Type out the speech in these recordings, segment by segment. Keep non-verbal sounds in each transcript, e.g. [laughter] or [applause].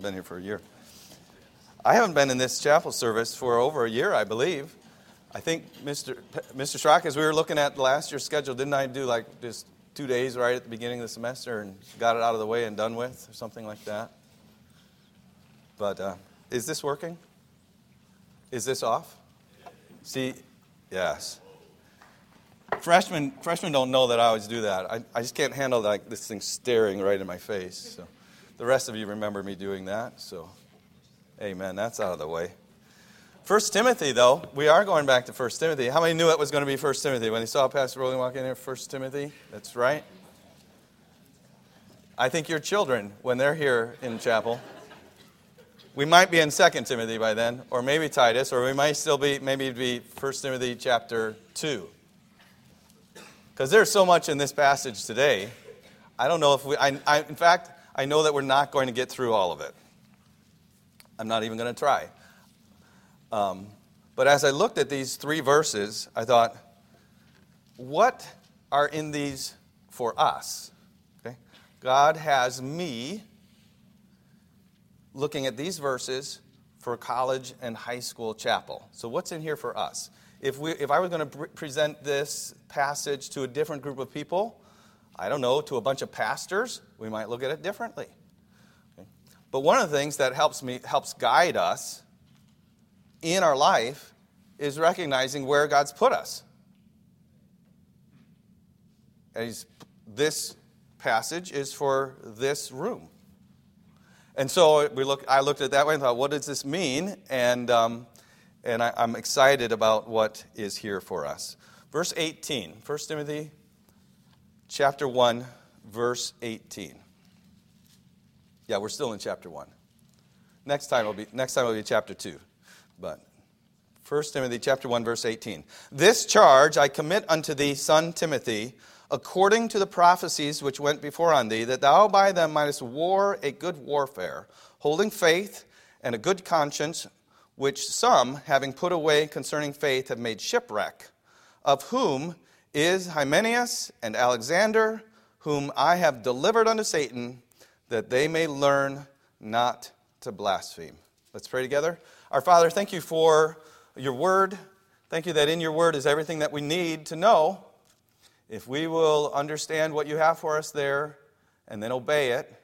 Been here for a year. I haven't been in this chapel service for over a year, I believe. I think Mr. Mr. Schrock, as we were looking at last year's schedule, didn't I do like just two days right at the beginning of the semester and got it out of the way and done with, or something like that? But uh, is this working? Is this off? See, yes. Freshmen, freshmen don't know that I always do that. I, I just can't handle like this thing staring right in my face. So. The rest of you remember me doing that, so amen. That's out of the way. First Timothy, though, we are going back to First Timothy. How many knew it was going to be First Timothy when they saw Pastor Rowling walk in here? First Timothy, that's right. I think your children, when they're here in chapel, we might be in Second Timothy by then, or maybe Titus, or we might still be maybe be First Timothy chapter two. Because there's so much in this passage today. I don't know if we. I, I, in fact, I know that we're not going to get through all of it. I'm not even going to try. Um, but as I looked at these three verses, I thought, what are in these for us? Okay? God has me looking at these verses for college and high school chapel. So, what's in here for us? If, we, if I was going to present this passage to a different group of people, I don't know, to a bunch of pastors, we might look at it differently. Okay? But one of the things that helps me helps guide us in our life is recognizing where God's put us. And this passage is for this room. And so we look, I looked at it that way and thought, what does this mean? And, um, and I, I'm excited about what is here for us. Verse 18, 1 Timothy chapter 1, verse 18. Yeah, we're still in chapter 1. Next time will be next time will be chapter 2. But 1 Timothy chapter 1 verse 18. This charge I commit unto thee son Timothy according to the prophecies which went before on thee that thou by them mightest war a good warfare holding faith and a good conscience which some having put away concerning faith have made shipwreck of whom is Hymenaeus and Alexander, whom I have delivered unto Satan, that they may learn not to blaspheme. Let's pray together. Our Father, thank you for your word. Thank you that in your word is everything that we need to know. If we will understand what you have for us there and then obey it,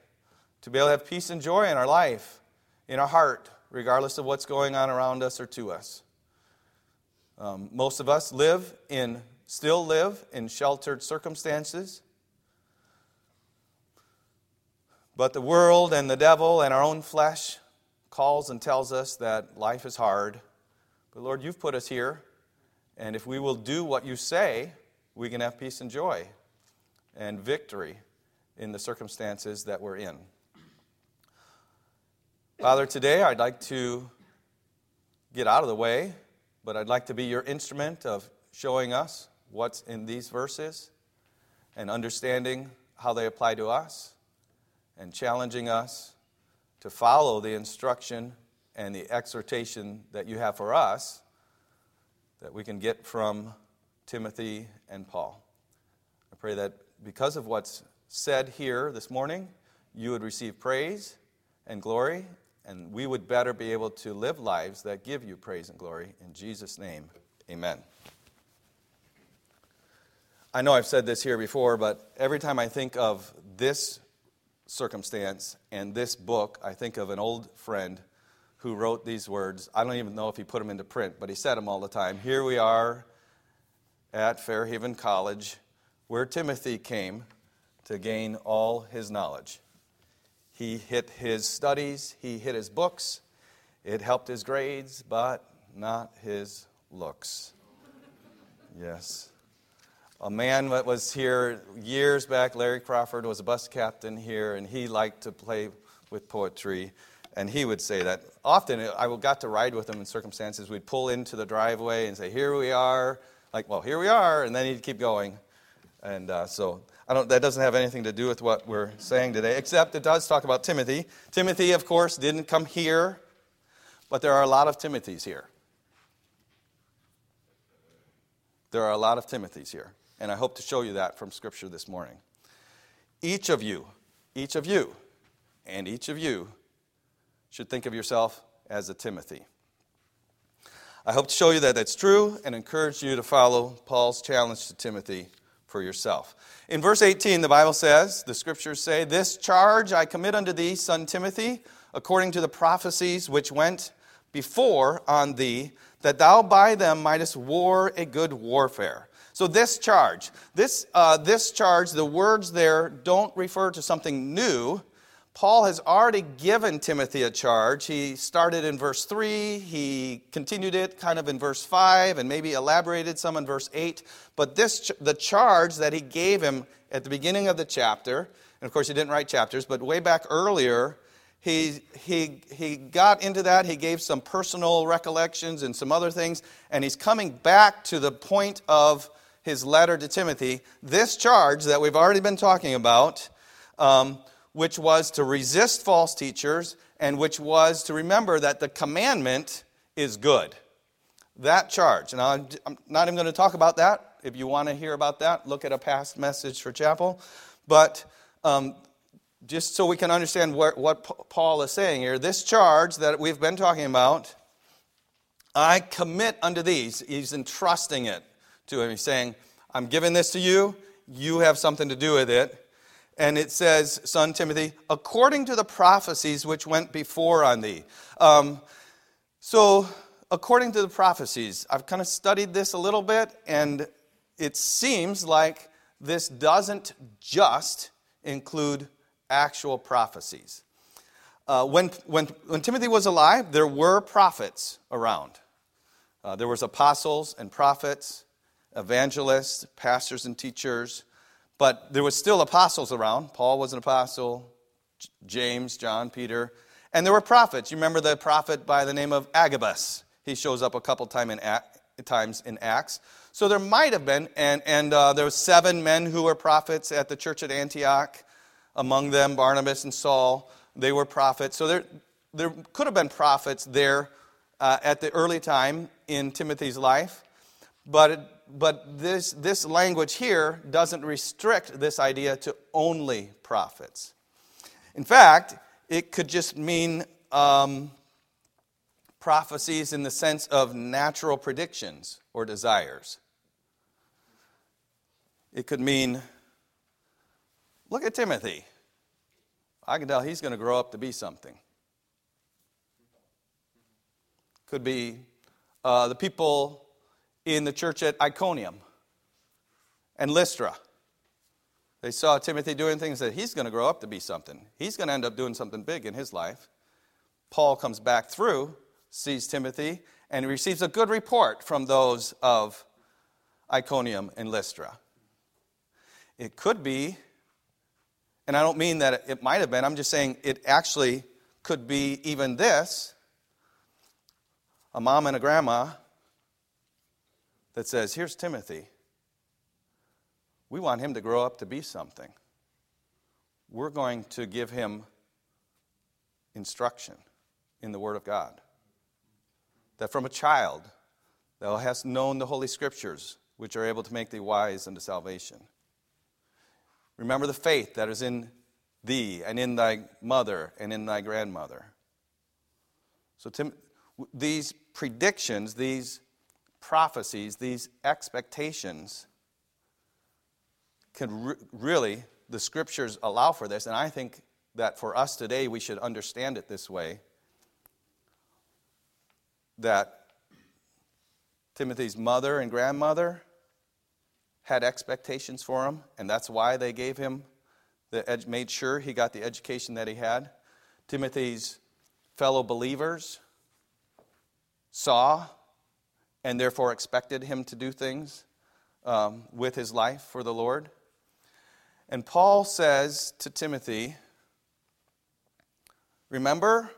to be able to have peace and joy in our life, in our heart, regardless of what's going on around us or to us. Um, most of us live in still live in sheltered circumstances. But the world and the devil and our own flesh calls and tells us that life is hard. But Lord, you've put us here, and if we will do what you say, we can have peace and joy and victory in the circumstances that we're in. Father, today I'd like to get out of the way, but I'd like to be your instrument of showing us what's in these verses and understanding how they apply to us and challenging us to follow the instruction and the exhortation that you have for us that we can get from Timothy and Paul. I pray that because of what's said here this morning, you would receive praise and glory, and we would better be able to live lives that give you praise and glory. In Jesus' name, amen. I know I've said this here before, but every time I think of this circumstance and this book, I think of an old friend who wrote these words. I don't even know if he put them into print, but he said them all the time. Here we are at Fairhaven College, where Timothy came to gain all his knowledge. He hit his studies, he hit his books, it helped his grades, but not his looks. [laughs] Yes. A man that was here years back, Larry Crawford, was a bus captain here, and he liked to play with poetry. And he would say that often I got to ride with him in circumstances. We'd pull into the driveway and say, Here we are. Like, well, here we are. And then he'd keep going. And uh, so I don't, that doesn't have anything to do with what we're saying today, except it does talk about Timothy. Timothy, of course, didn't come here, but there are a lot of Timothys here. There are a lot of Timothys here. And I hope to show you that from Scripture this morning. Each of you, each of you, and each of you should think of yourself as a Timothy. I hope to show you that that's true and encourage you to follow Paul's challenge to Timothy for yourself. In verse 18, the Bible says, the scriptures say, This charge I commit unto thee, son Timothy, according to the prophecies which went before on thee, that thou by them mightest war a good warfare. So, this charge, this, uh, this charge, the words there don't refer to something new. Paul has already given Timothy a charge. He started in verse 3, he continued it kind of in verse 5, and maybe elaborated some in verse 8. But this, the charge that he gave him at the beginning of the chapter, and of course he didn't write chapters, but way back earlier, he, he, he got into that. He gave some personal recollections and some other things, and he's coming back to the point of his letter to Timothy, this charge that we've already been talking about, um, which was to resist false teachers and which was to remember that the commandment is good. That charge. Now, I'm not even going to talk about that. If you want to hear about that, look at a past message for chapel. But um, just so we can understand what, what Paul is saying here, this charge that we've been talking about, I commit unto these. He's entrusting it to him. He's saying, I'm giving this to you, you have something to do with it. And it says, Son Timothy, according to the prophecies which went before on thee. Um, so, according to the prophecies, I've kind of studied this a little bit, and it seems like this doesn't just include actual prophecies. Uh, when, when, when Timothy was alive, there were prophets around. Uh, there was apostles and prophets evangelists, pastors, and teachers. But there was still apostles around. Paul was an apostle, James, John, Peter. And there were prophets. You remember the prophet by the name of Agabus. He shows up a couple time in, times in Acts. So there might have been, and, and uh, there were seven men who were prophets at the church at Antioch. Among them, Barnabas and Saul. They were prophets. So there, there could have been prophets there uh, at the early time in Timothy's life. But but this, this language here doesn't restrict this idea to only prophets. In fact, it could just mean um, prophecies in the sense of natural predictions or desires. It could mean, look at Timothy. I can tell he's going to grow up to be something. Could be uh, the people in the church at Iconium and Lystra. They saw Timothy doing things that he's going to grow up to be something. He's going to end up doing something big in his life. Paul comes back through, sees Timothy, and receives a good report from those of Iconium and Lystra. It could be, and I don't mean that it might have been, I'm just saying it actually could be even this a mom and a grandma that says, Here's Timothy. We want him to grow up to be something. We're going to give him instruction in the Word of God. That from a child, thou hast known the Holy Scriptures, which are able to make thee wise unto salvation. Remember the faith that is in thee and in thy mother and in thy grandmother. So, Tim, these predictions, these prophecies, these expectations, can re- really, the scriptures allow for this, and I think that for us today we should understand it this way that Timothy's mother and grandmother had expectations for him, and that's why they gave him the ed- made sure he got the education that he had. Timothy's fellow believers saw and therefore expected him to do things um, with his life for the Lord. And Paul says to Timothy, Remember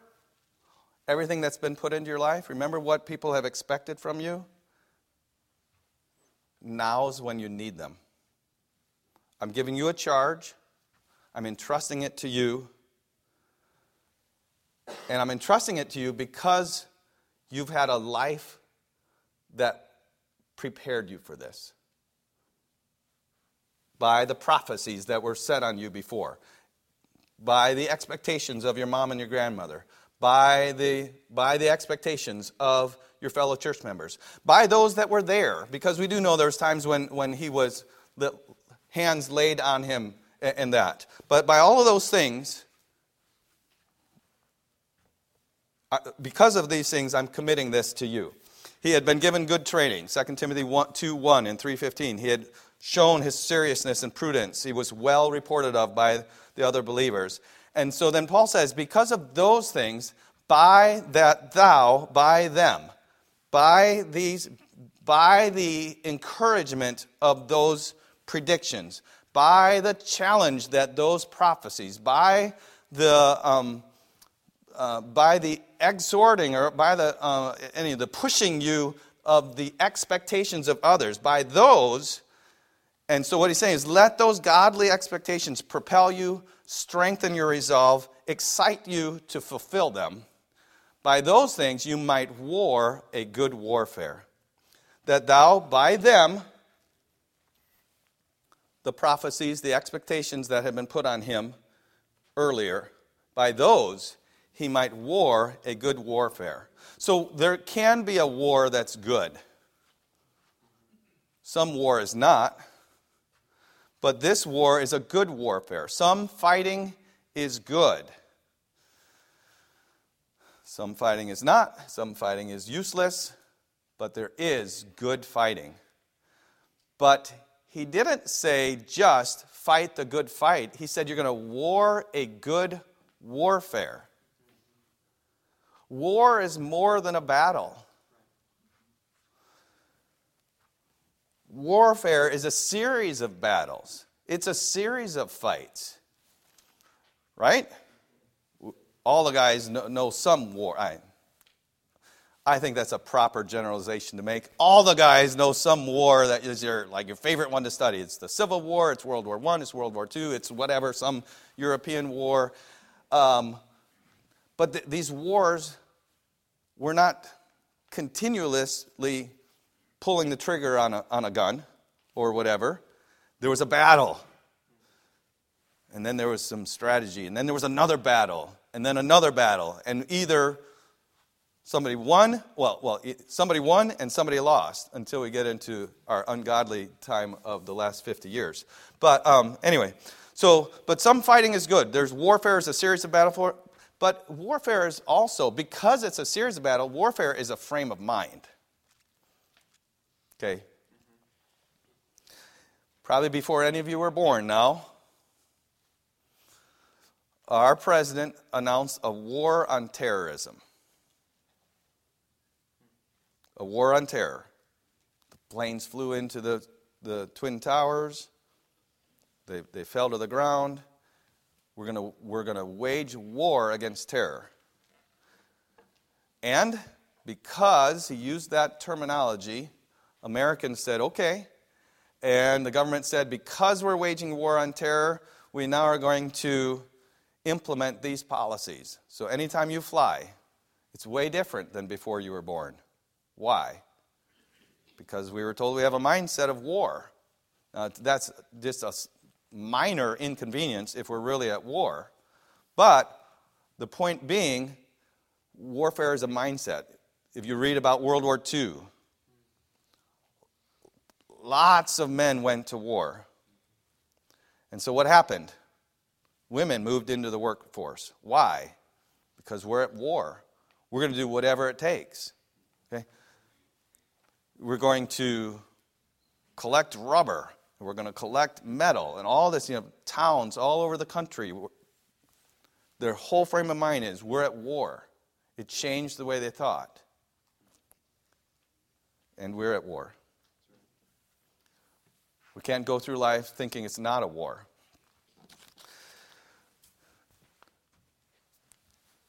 everything that's been put into your life? Remember what people have expected from you? Now's when you need them. I'm giving you a charge, I'm entrusting it to you. And I'm entrusting it to you because you've had a life that prepared you for this. By the prophecies that were set on you before, by the expectations of your mom and your grandmother, by the, by the expectations of your fellow church members, by those that were there, because we do know there's times when, when he was, the hands laid on him and that. But by all of those things, because of these things, I'm committing this to you. He had been given good training, 2 Timothy 1, 2 1 and 3.15. He had shown his seriousness and prudence. He was well reported of by the other believers. And so then Paul says, because of those things, by that thou, by them, by these, by the encouragement of those predictions, by the challenge that those prophecies, by the um, uh, by the exhorting or by the uh, any of the pushing you of the expectations of others, by those. And so what he's saying is, let those godly expectations propel you, strengthen your resolve, excite you to fulfill them. By those things you might war a good warfare, that thou by them, the prophecies, the expectations that had been put on him earlier, by those he might war a good warfare. So there can be a war that's good. Some war is not, but this war is a good warfare. Some fighting is good. Some fighting is not, some fighting is useless, but there is good fighting. But he didn't say just fight the good fight. He said you're going to war a good warfare. War is more than a battle. Warfare is a series of battles, it's a series of fights. Right? all the guys know, know some war. I, I think that's a proper generalization to make. All the guys know some war that is your like your favorite one to study. It's the Civil War, it's World War One, it's World War Two, it's whatever, some European war. Um, but th- these wars were not continuously pulling the trigger on a, on a gun or whatever. There was a battle. And then there was some strategy. And then there was another battle and then another battle, and either somebody won, well, well, somebody won and somebody lost until we get into our ungodly time of the last 50 years. But um, anyway, so, but some fighting is good. There's warfare is a series of battle but warfare is also, because it's a series of battle, warfare is a frame of mind. Okay? Probably before any of you were born now our president announced a war on terrorism. A war on terror. The planes flew into the, the Twin Towers, they, they fell to the ground. We're going we're going to wage war against terror. And because he used that terminology, Americans said, okay. And the government said, because we're waging war on terror, we now are going to implement these policies. So anytime you fly, it's way different than before you were born. Why? Because we were told we have a mindset of war. Now, that's just a minor inconvenience if we're really at war. But the point being, warfare is a mindset. If you read about World War II, lots of men went to war. And so what happened? Women moved into the workforce. Why? Because we're at war. We're going to do whatever it takes. Okay? We're going to collect rubber. We're going to collect metal and all this, you know, towns all over the country. Their whole frame of mind is we're at war. It changed the way they thought. And we're at war. We can't go through life thinking it's not a war.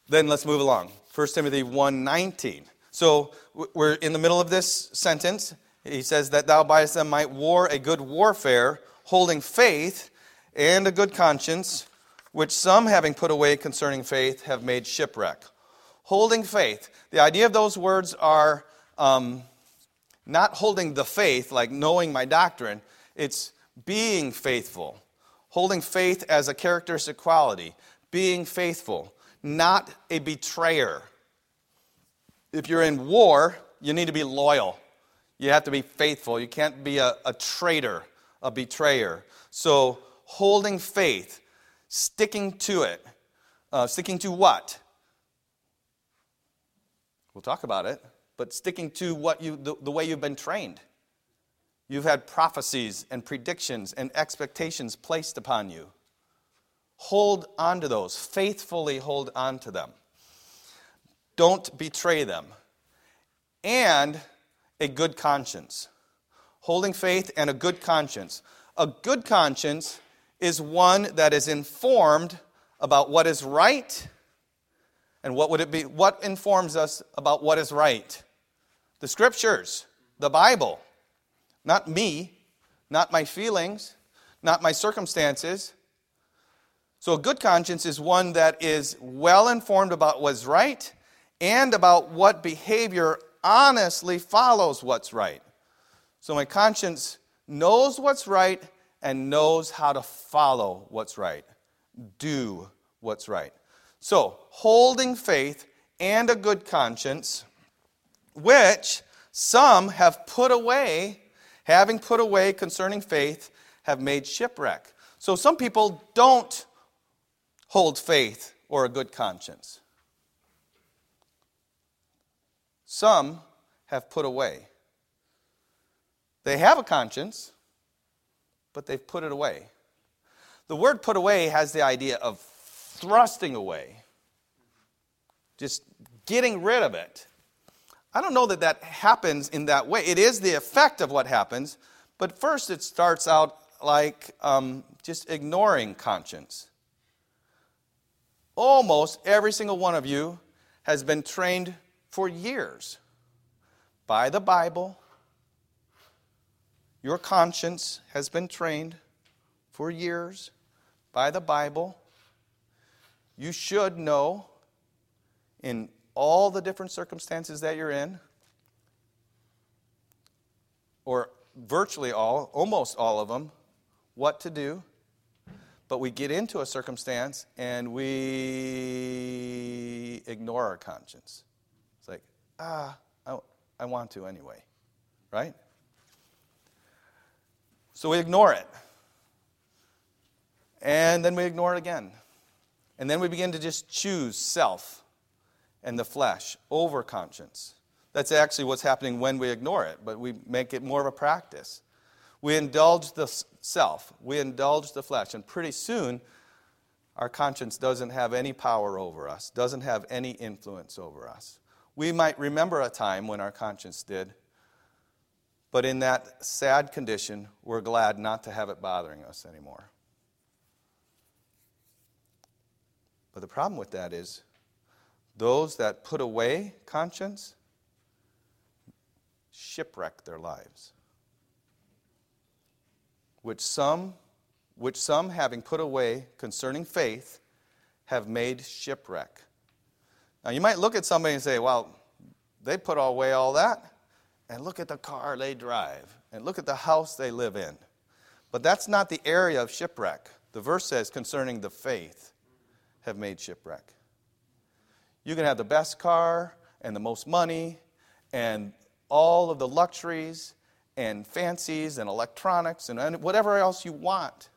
Then let's move along. 1 Timothy 1:19. So we're in the middle of this sentence. He says that thou by them might war a good warfare, holding faith and a good conscience, which some having put away concerning faith have made shipwreck. Holding faith. The idea of those words are um, not holding the faith, like knowing my doctrine. It's being faithful. Holding faith as a characteristic quality. Being faithful. not a betrayer. If you're in war, you need to be loyal. You have to be faithful. You can't be a, a traitor, a betrayer. So, holding faith, sticking to it. Uh, sticking to what? We'll talk about it, but sticking to what you, the, the way you've been trained. You've had prophecies and predictions and expectations placed upon you. Hold on to those, faithfully hold on to them. Don't betray them. And a good conscience. Holding faith and a good conscience. A good conscience is one that is informed about what is right and what would it be? What informs us about what is right? The scriptures, the Bible. Not me, not my feelings, not my circumstances. So a good conscience is one that is well informed about what's right and about what behavior honestly follows what's right. So my conscience knows what's right and knows how to follow what's right, do what's right. So, holding faith and a good conscience, which some have put away, having put away concerning faith, have made shipwreck. So, some people don't hold faith or a good conscience. Some have put away. They have a conscience, but they've put it away. The word put away has the idea of thrusting away, just getting rid of it. I don't know that that happens in that way. It is the effect of what happens, but first it starts out like um, just ignoring conscience. Almost every single one of you has been trained for years by the Bible. Your conscience has been trained for years by the Bible you should know in all the different circumstances that you're in, or virtually all, almost all of them, what to do. But we get into a circumstance and we ignore our conscience. Ah, I, I want to anyway, right? So we ignore it. And then we ignore it again. And then we begin to just choose self and the flesh over conscience. That's actually what's happening when we ignore it, but we make it more of a practice. We indulge the self, we indulge the flesh, and pretty soon our conscience doesn't have any power over us, doesn't have any influence over us. We might remember a time when our conscience did, but in that sad condition, we're glad not to have it bothering us anymore. But the problem with that is those that put away conscience shipwreck their lives. Which some, which some having put away concerning faith, have made shipwreck. Now you might look at somebody and say, well, they put away all that, and look at the car they drive, and look at the house they live in. But that's not the area of shipwreck. The verse says concerning the faith have made shipwreck. You can have the best car and the most money and all of the luxuries and fancies and electronics and whatever else you want.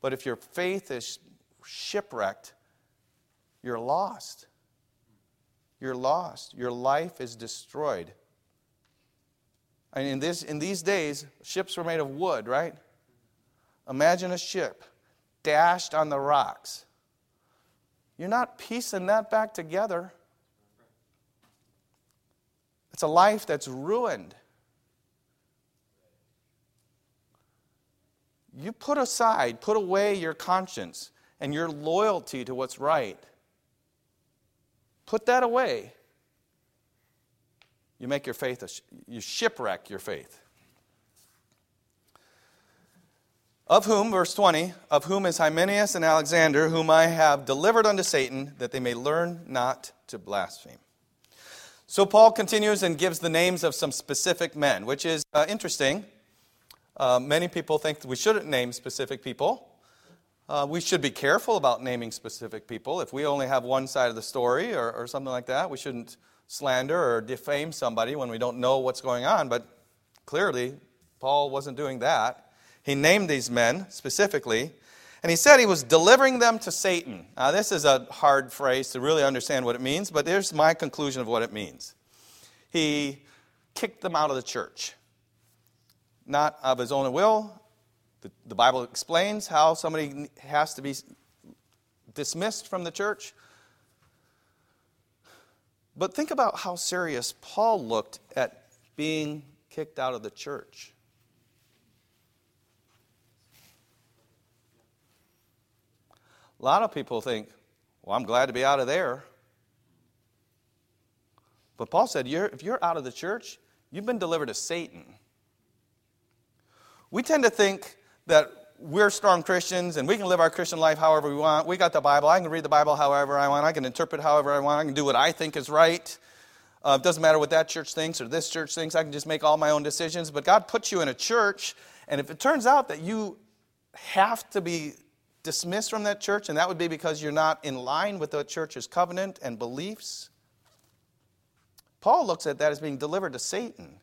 But if your faith is shipwrecked, you're lost. You're lost. Your life is destroyed. And in, this, in these days, ships were made of wood, right? Imagine a ship dashed on the rocks. You're not piecing that back together. It's a life that's ruined. You put aside, put away your conscience and your loyalty to what's right. Put that away. You make your faith, a, you shipwreck your faith. Of whom, verse 20, of whom is Hymenaeus and Alexander, whom I have delivered unto Satan, that they may learn not to blaspheme. So Paul continues and gives the names of some specific men, which is uh, interesting. Uh, many people think we shouldn't name specific people. Uh, we should be careful about naming specific people. If we only have one side of the story or, or something like that, we shouldn't slander or defame somebody when we don't know what's going on. But clearly, Paul wasn't doing that. He named these men specifically, and he said he was delivering them to Satan. Now, this is a hard phrase to really understand what it means, but here's my conclusion of what it means. He kicked them out of the church, not of his own will. The, the Bible explains how somebody has to be dismissed from the church. But think about how serious Paul looked at being kicked out of the church. A lot of people think, well, I'm glad to be out of there. But Paul said, you're, if you're out of the church, you've been delivered to Satan. We tend to think that we're strong Christians and we can live our Christian life however we want. We got the Bible. I can read the Bible however I want. I can interpret however I want. I can do what I think is right. Uh, it doesn't matter what that church thinks or this church thinks. I can just make all my own decisions. But God puts you in a church, and if it turns out that you have to be dismissed from that church, and that would be because you're not in line with the church's covenant and beliefs, Paul looks at that as being delivered to Satan.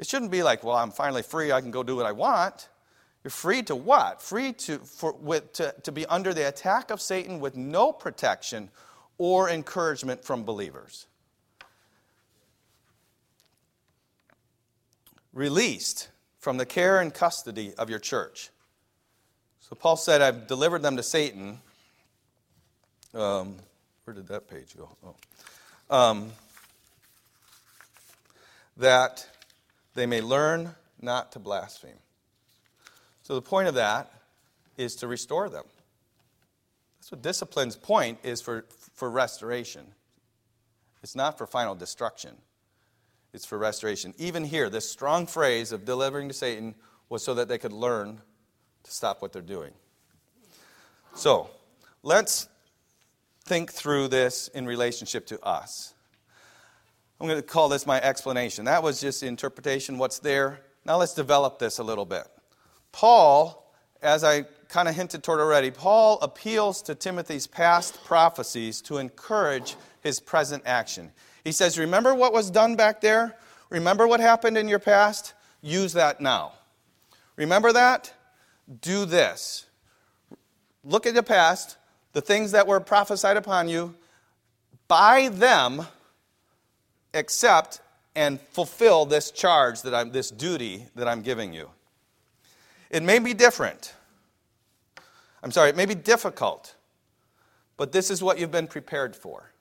It shouldn't be like, well, I'm finally free. I can go do what I want. You're free to what? Free to, for, with, to, to be under the attack of Satan with no protection or encouragement from believers. Released from the care and custody of your church. So Paul said, I've delivered them to Satan. Um, where did that page go? Oh. Um, that they may learn not to blaspheme. So the point of that is to restore them. That's what discipline's point is for, for restoration. It's not for final destruction, it's for restoration. Even here, this strong phrase of delivering to Satan was so that they could learn to stop what they're doing. So, let's think through this in relationship to us. I'm going to call this my explanation. That was just the interpretation, what's there. Now let's develop this a little bit. Paul, as I kind of hinted toward already, Paul appeals to Timothy's past prophecies to encourage his present action. He says, Remember what was done back there? Remember what happened in your past? Use that now. Remember that? Do this. Look at the past, the things that were prophesied upon you. By them, accept and fulfill this charge that I'm, this duty that I'm giving you. It may be different. I'm sorry, it may be difficult, but this is what you've been prepared for.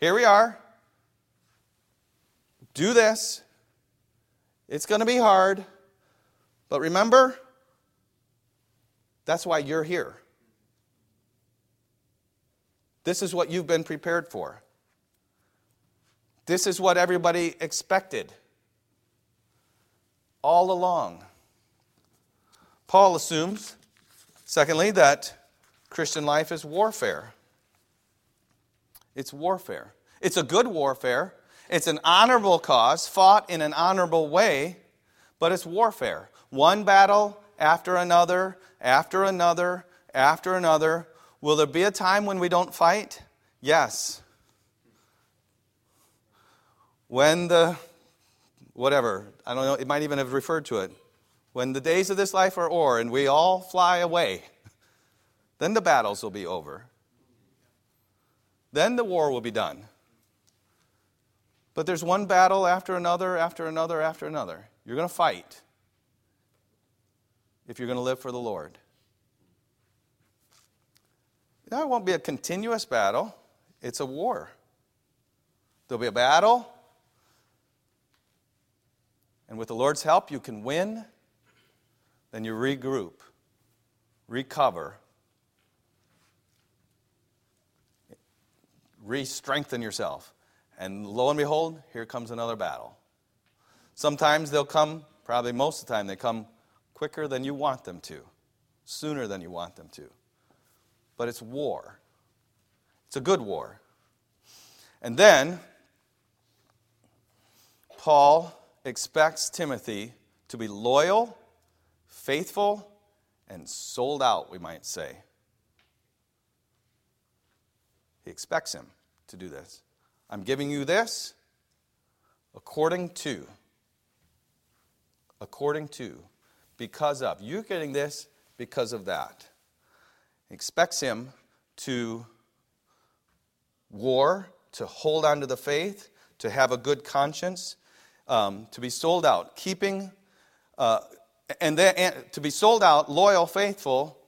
Here we are. Do this. It's going to be hard, but remember, that's why you're here. This is what you've been prepared for. This is what everybody expected all along. Paul assumes, secondly, that Christian life is warfare. It's warfare. It's a good warfare. It's an honorable cause, fought in an honorable way, but it's warfare. One battle after another, after another, after another. Will there be a time when we don't fight? Yes. When the whatever, I don't know, it might even have referred to it. When the days of this life are o'er and we all fly away, [laughs] then the battles will be over. Then the war will be done. But there's one battle after another, after another, after another. You're going to fight if you're going to live for the Lord. Now, it won't be a continuous battle, it's a war. There'll be a battle, and with the Lord's help, you can win. Then you regroup, recover, re strengthen yourself. And lo and behold, here comes another battle. Sometimes they'll come, probably most of the time, they come quicker than you want them to, sooner than you want them to. But it's war. It's a good war. And then, Paul expects Timothy to be loyal, faithful, and sold out, we might say. He expects him to do this. I'm giving you this according to. According to. Because of. You're getting this because of that. He expects him to war, to hold on to the faith, to have a good conscience, um, to be sold out, keeping, uh, and then and to be sold out, loyal, faithful,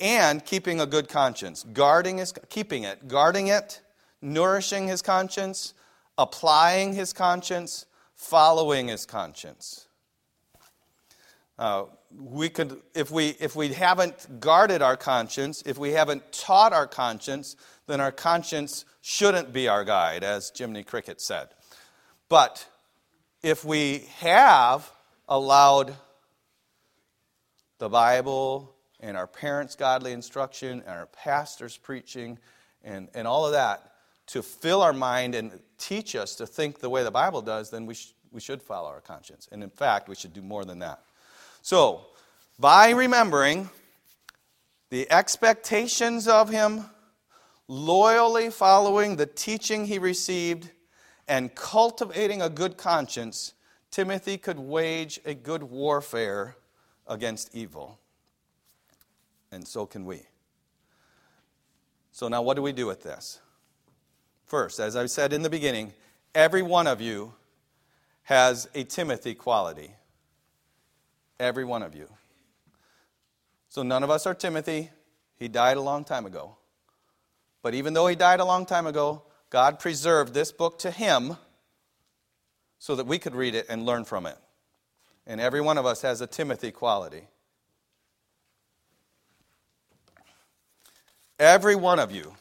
and keeping a good conscience, guarding his, keeping it, guarding it, nourishing his conscience, applying his conscience, following his conscience. Uh, we could, if we, if we haven't guarded our conscience, if we haven't taught our conscience, then our conscience shouldn't be our guide, as Jiminy Cricket said. But if we have allowed the Bible and our parents' godly instruction and our pastors' preaching and, and all of that to fill our mind and teach us to think the way the Bible does, then we, sh- we should follow our conscience. And in fact, we should do more than that. So, by remembering the expectations of Him, loyally following the teaching he received, and cultivating a good conscience, Timothy could wage a good warfare against evil. And so can we. So, now what do we do with this? First, as I said in the beginning, every one of you has a Timothy quality. Every one of you. So, none of us are Timothy. He died a long time ago. But even though he died a long time ago, God preserved this book to him so that we could read it and learn from it. And every one of us has a Timothy quality. Every one of you.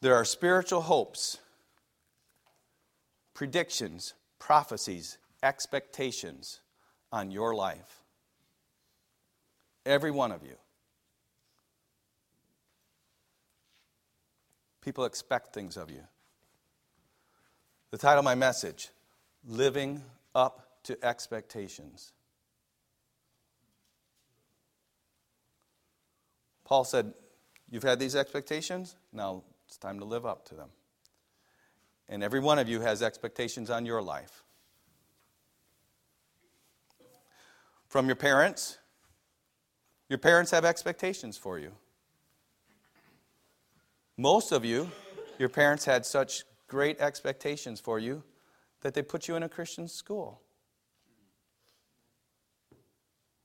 There are spiritual hopes, predictions, prophecies, expectations on your life. Every one of you. People expect things of you. The title of my message Living Up to Expectations. Paul said, You've had these expectations, now it's time to live up to them. And every one of you has expectations on your life. From your parents, your parents have expectations for you. Most of you, your parents had such great expectations for you that they put you in a Christian school.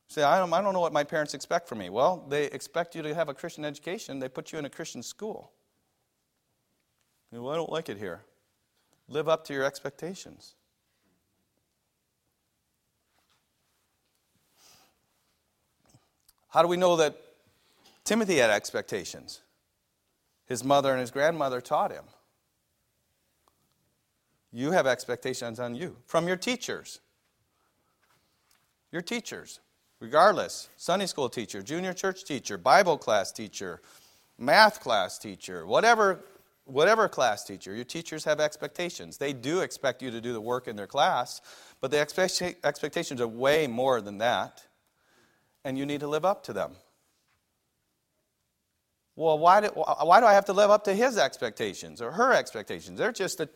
Say, I don't, I don't know what my parents expect from me. Well, they expect you to have a Christian education, they put you in a Christian school. Well, I don't like it here. Live up to your expectations. How do we know that Timothy had expectations? His mother and his grandmother taught him. You have expectations on you from your teachers. Your teachers, regardless Sunday school teacher, junior church teacher, Bible class teacher, math class teacher, whatever, whatever class teacher, your teachers have expectations. They do expect you to do the work in their class, but the expectations are way more than that and you need to live up to them. Well, why do, why do I have to live up to his expectations or her expectations? They're just that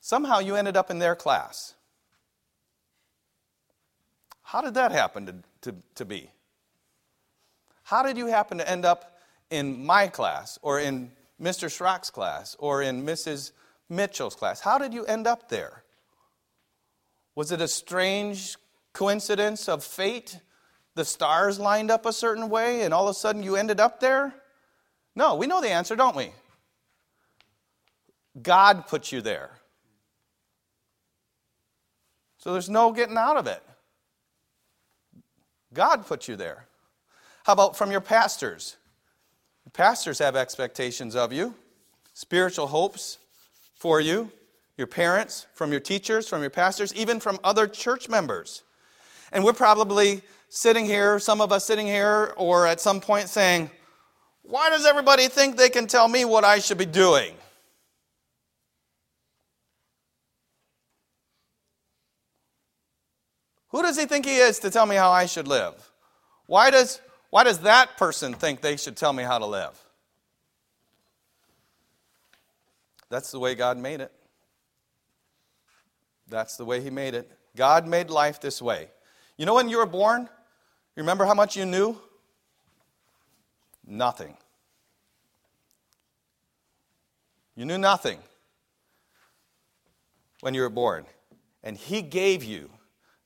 somehow you ended up in their class. How did that happen to, to, to be? How did you happen to end up in my class or in Mr. Schrock's class or in Mrs. Mitchell's class? How did you end up there? Was it a strange coincidence of fate the stars lined up a certain way and all of a sudden you ended up there? No, we know the answer, don't we? God put you there. So there's no getting out of it. God put you there. How about from your pastors? pastors have expectations of you, spiritual hopes for you, your parents, from your teachers, from your pastors, even from other church members. And we're probably sitting here, some of us sitting here, or at some point saying, Why does everybody think they can tell me what I should be doing? Who does he think he is to tell me how I should live? Why does, why does that person think they should tell me how to live? That's the way God made it. That's the way He made it. God made life this way. You know when you were born? Remember how much you knew? Nothing. You knew nothing when you were born. And He gave you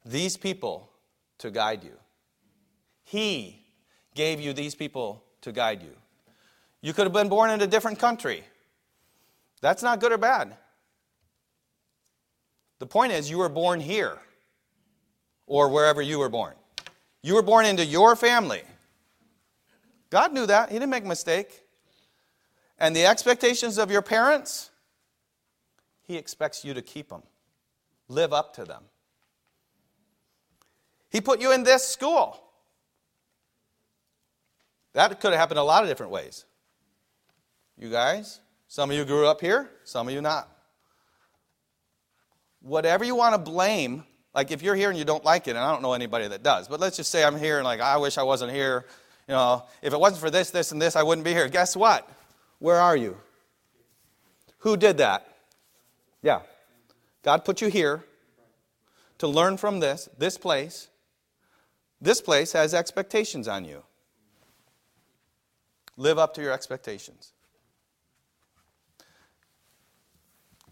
these people to guide you. He gave you these people to guide you. You could have been born in a different country. That's not good or bad. The point is, you were born here or wherever you were born. You were born into your family. God knew that. He didn't make a mistake. And the expectations of your parents, He expects you to keep them, live up to them. He put you in this school. That could have happened a lot of different ways. You guys, some of you grew up here, some of you not. Whatever you want to blame, like if you're here and you don't like it, and I don't know anybody that does, but let's just say I'm here and like, I wish I wasn't here. You know, if it wasn't for this, this, and this, I wouldn't be here. Guess what? Where are you? Who did that? Yeah. God put you here to learn from this, this place. This place has expectations on you. Live up to your expectations.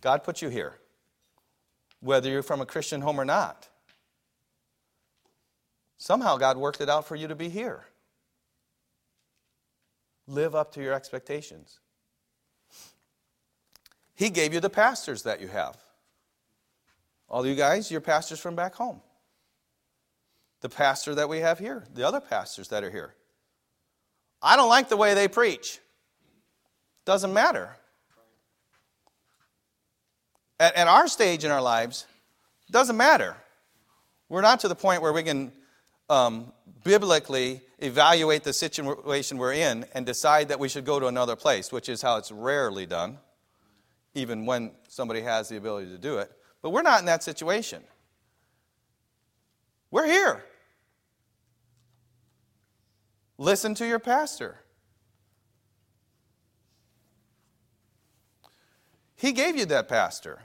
God put you here, whether you're from a Christian home or not. Somehow God worked it out for you to be here. Live up to your expectations. He gave you the pastors that you have. All you guys, you're pastors from back home. The pastor that we have here, the other pastors that are here. I don't like the way they preach. Doesn't matter. At, at our stage in our lives, doesn't matter. We're not to the point where we can um, biblically evaluate the situation we're in and decide that we should go to another place, which is how it's rarely done, even when somebody has the ability to do it. But we're not in that situation. We're here. Listen to your pastor. He gave you that pastor.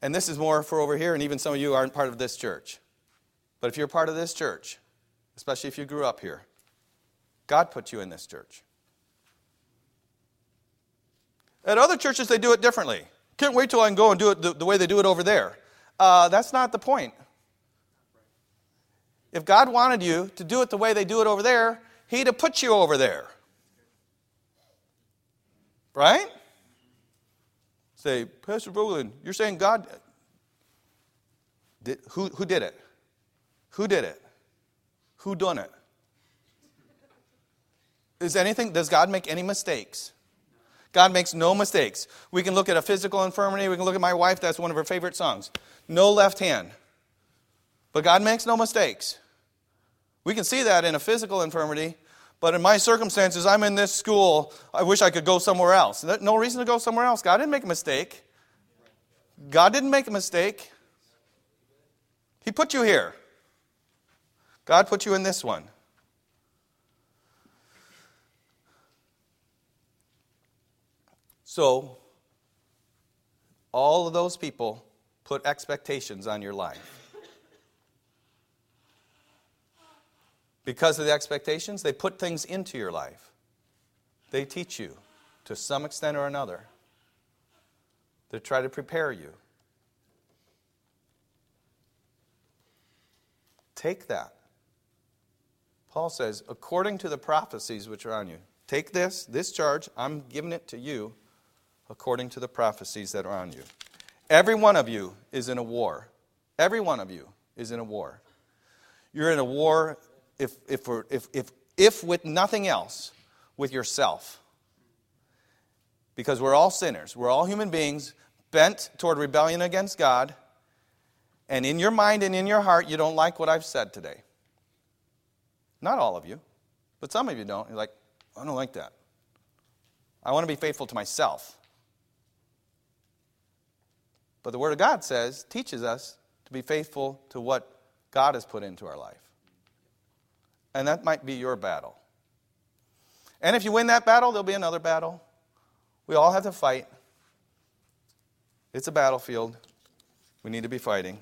And this is more for over here, and even some of you aren't part of this church. But if you're part of this church, especially if you grew up here, God put you in this church. At other churches, they do it differently. Can't wait till I can go and do it the, the way they do it over there. Uh, that's not the point. If God wanted you to do it the way they do it over there, He'd have put you over there. Right? Say, Pastor Roland, you're saying God. Did, who, who did it? Who did it? Who done it? Is anything, does God make any mistakes? God makes no mistakes. We can look at a physical infirmity. We can look at my wife. That's one of her favorite songs. No left hand. But God makes no mistakes. We can see that in a physical infirmity, but in my circumstances, I'm in this school. I wish I could go somewhere else. No reason to go somewhere else. God didn't make a mistake. God didn't make a mistake. He put you here. God put you in this one. So, all of those people put expectations on your life. Because of the expectations, they put things into your life. They teach you to some extent or another. They try to prepare you. Take that. Paul says, according to the prophecies which are on you, take this, this charge, I'm giving it to you according to the prophecies that are on you. Every one of you is in a war. Every one of you is in a war. You're in a war if, if, if, if, if with nothing else, with yourself. Because we're all sinners, we're all human beings bent toward rebellion against God. And in your mind and in your heart, you don't like what I've said today. Not all of you, but some of you don't. You're like, I don't like that. I want to be faithful to myself. But the Word of God says, teaches us to be faithful to what God has put into our life. And that might be your battle. And if you win that battle, there'll be another battle. We all have to fight. It's a battlefield. We need to be fighting.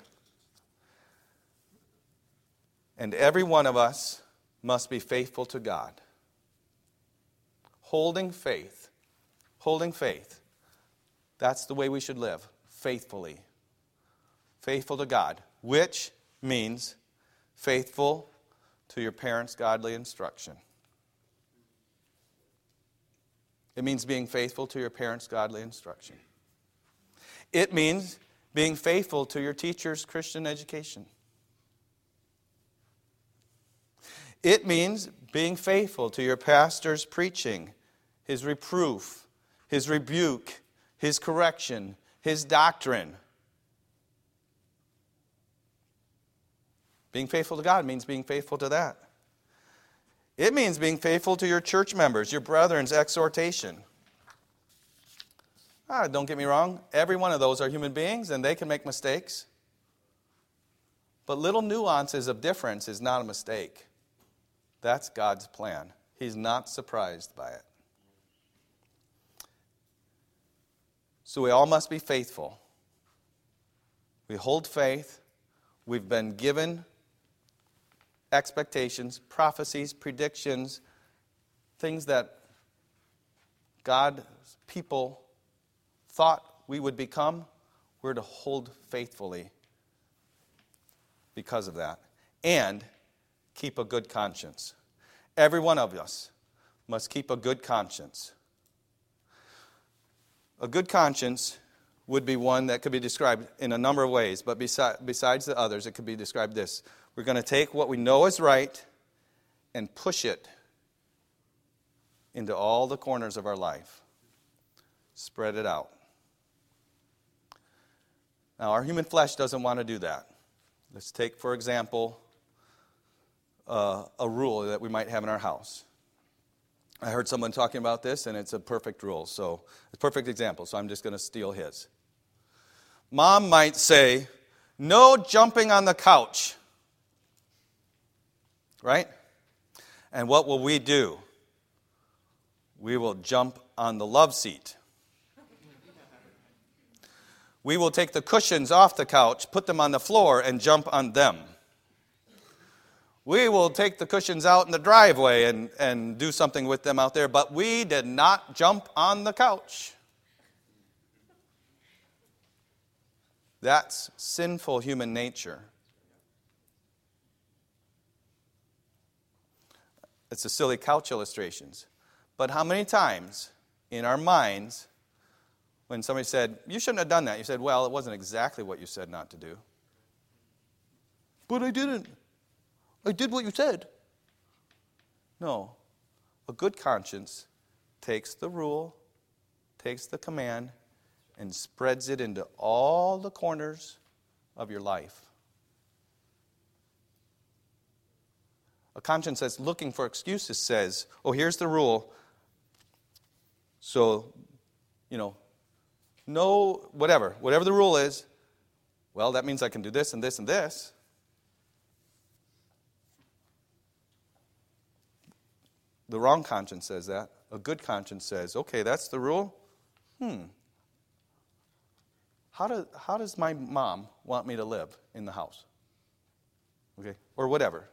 And every one of us must be faithful to God. Holding faith. Holding faith. That's the way we should live, faithfully. Faithful to God, which means faithful to your parents' godly instruction. It means being faithful to your parents' godly instruction. It means being faithful to your teacher's Christian education. It means being faithful to your pastor's preaching, his reproof, his rebuke, his correction, his doctrine. Being faithful to God means being faithful to that. It means being faithful to your church members, your brethren's exhortation. Ah, don't get me wrong, every one of those are human beings and they can make mistakes. But little nuances of difference is not a mistake. That's God's plan. He's not surprised by it. So we all must be faithful. We hold faith. We've been given expectations, prophecies, predictions, things that God's people thought we would become. We're to hold faithfully because of that. And keep a good conscience. Every one of us must keep a good conscience. A good conscience would be one that could be described in a number of ways, but besi- besides the others, it could be described this. We're going to take what we know is right and push it into all the corners of our life, spread it out. Now, our human flesh doesn't want to do that. Let's take, for example, uh, a rule that we might have in our house. I heard someone talking about this, and it's a perfect rule. So, it's a perfect example. So, I'm just going to steal his. Mom might say, No jumping on the couch. Right? And what will we do? We will jump on the love seat. We will take the cushions off the couch, put them on the floor, and jump on them we will take the cushions out in the driveway and, and do something with them out there, but we did not jump on the couch. That's sinful human nature. It's a silly couch illustrations. But how many times in our minds, when somebody said, You shouldn't have done that, you said, Well, it wasn't exactly what you said not to do. But I didn't. I did what you said. No. A good conscience takes the rule, takes the command, and spreads it into all the corners of your life. A conscience that's looking for excuses says, oh, here's the rule. So, you know, no, whatever, whatever the rule is, well, that means I can do this and this and this. The wrong conscience says that. A good conscience says, okay, that's the rule. Hmm. How, do, how does my mom want me to live in the house? Okay, or whatever.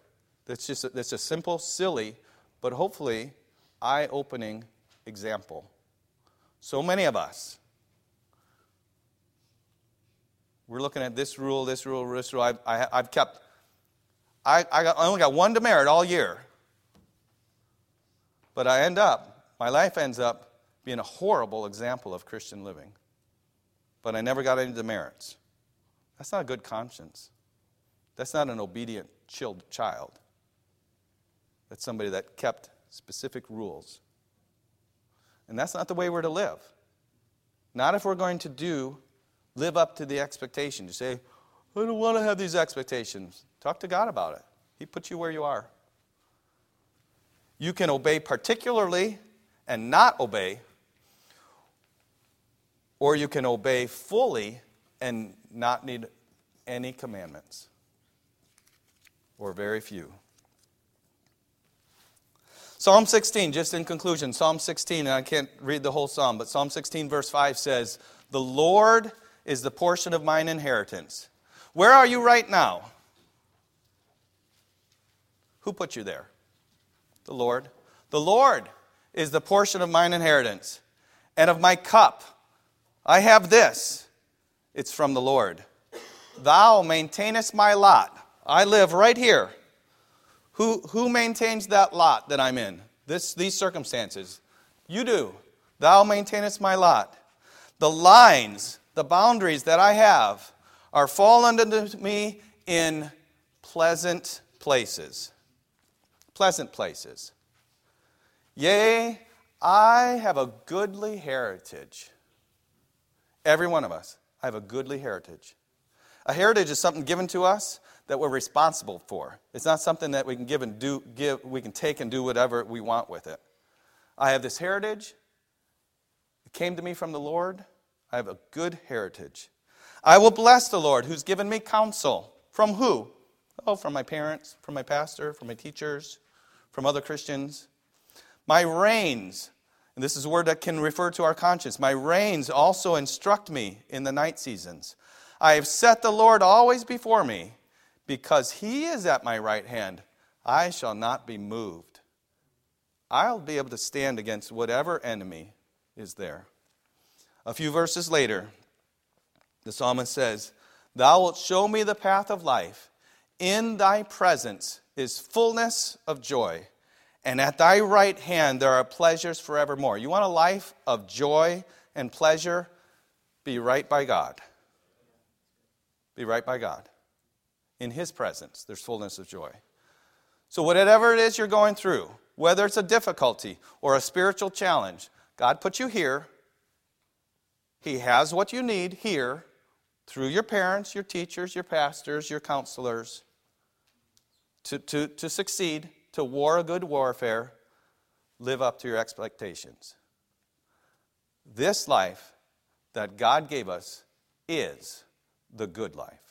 That's just a, that's a simple, silly, but hopefully eye opening example. So many of us, we're looking at this rule, this rule, this rule. I, I, I've kept, I, I, got, I only got one demerit all year. But I end up, my life ends up being a horrible example of Christian living. But I never got any demerits. That's not a good conscience. That's not an obedient, child. That's somebody that kept specific rules. And that's not the way we're to live. Not if we're going to do, live up to the expectation. You say, I don't want to have these expectations. Talk to God about it. He put you where you are. You can obey particularly and not obey, or you can obey fully and not need any commandments, or very few. Psalm 16, just in conclusion, Psalm 16, and I can't read the whole psalm, but Psalm 16, verse 5 says, The Lord is the portion of mine inheritance. Where are you right now? Who put you there? The Lord. The Lord is the portion of mine inheritance and of my cup. I have this. It's from the Lord. Thou maintainest my lot. I live right here. Who, who maintains that lot that I'm in? This, these circumstances. You do. Thou maintainest my lot. The lines, the boundaries that I have are fallen unto me in pleasant places. Pleasant places. Yea, I have a goodly heritage. Every one of us, I have a goodly heritage. A heritage is something given to us that we're responsible for. It's not something that we can give and do give we can take and do whatever we want with it. I have this heritage. It came to me from the Lord. I have a good heritage. I will bless the Lord who's given me counsel. From who? Oh, from my parents, from my pastor, from my teachers, from other Christians. My reins, and this is a word that can refer to our conscience. My reins also instruct me in the night seasons. I have set the Lord always before me. Because he is at my right hand, I shall not be moved. I'll be able to stand against whatever enemy is there. A few verses later, the psalmist says, Thou wilt show me the path of life. In thy presence is fullness of joy, and at thy right hand there are pleasures forevermore. You want a life of joy and pleasure? Be right by God. Be right by God. In His presence, there's fullness of joy. So, whatever it is you're going through, whether it's a difficulty or a spiritual challenge, God put you here. He has what you need here through your parents, your teachers, your pastors, your counselors to, to, to succeed, to war a good warfare, live up to your expectations. This life that God gave us is the good life.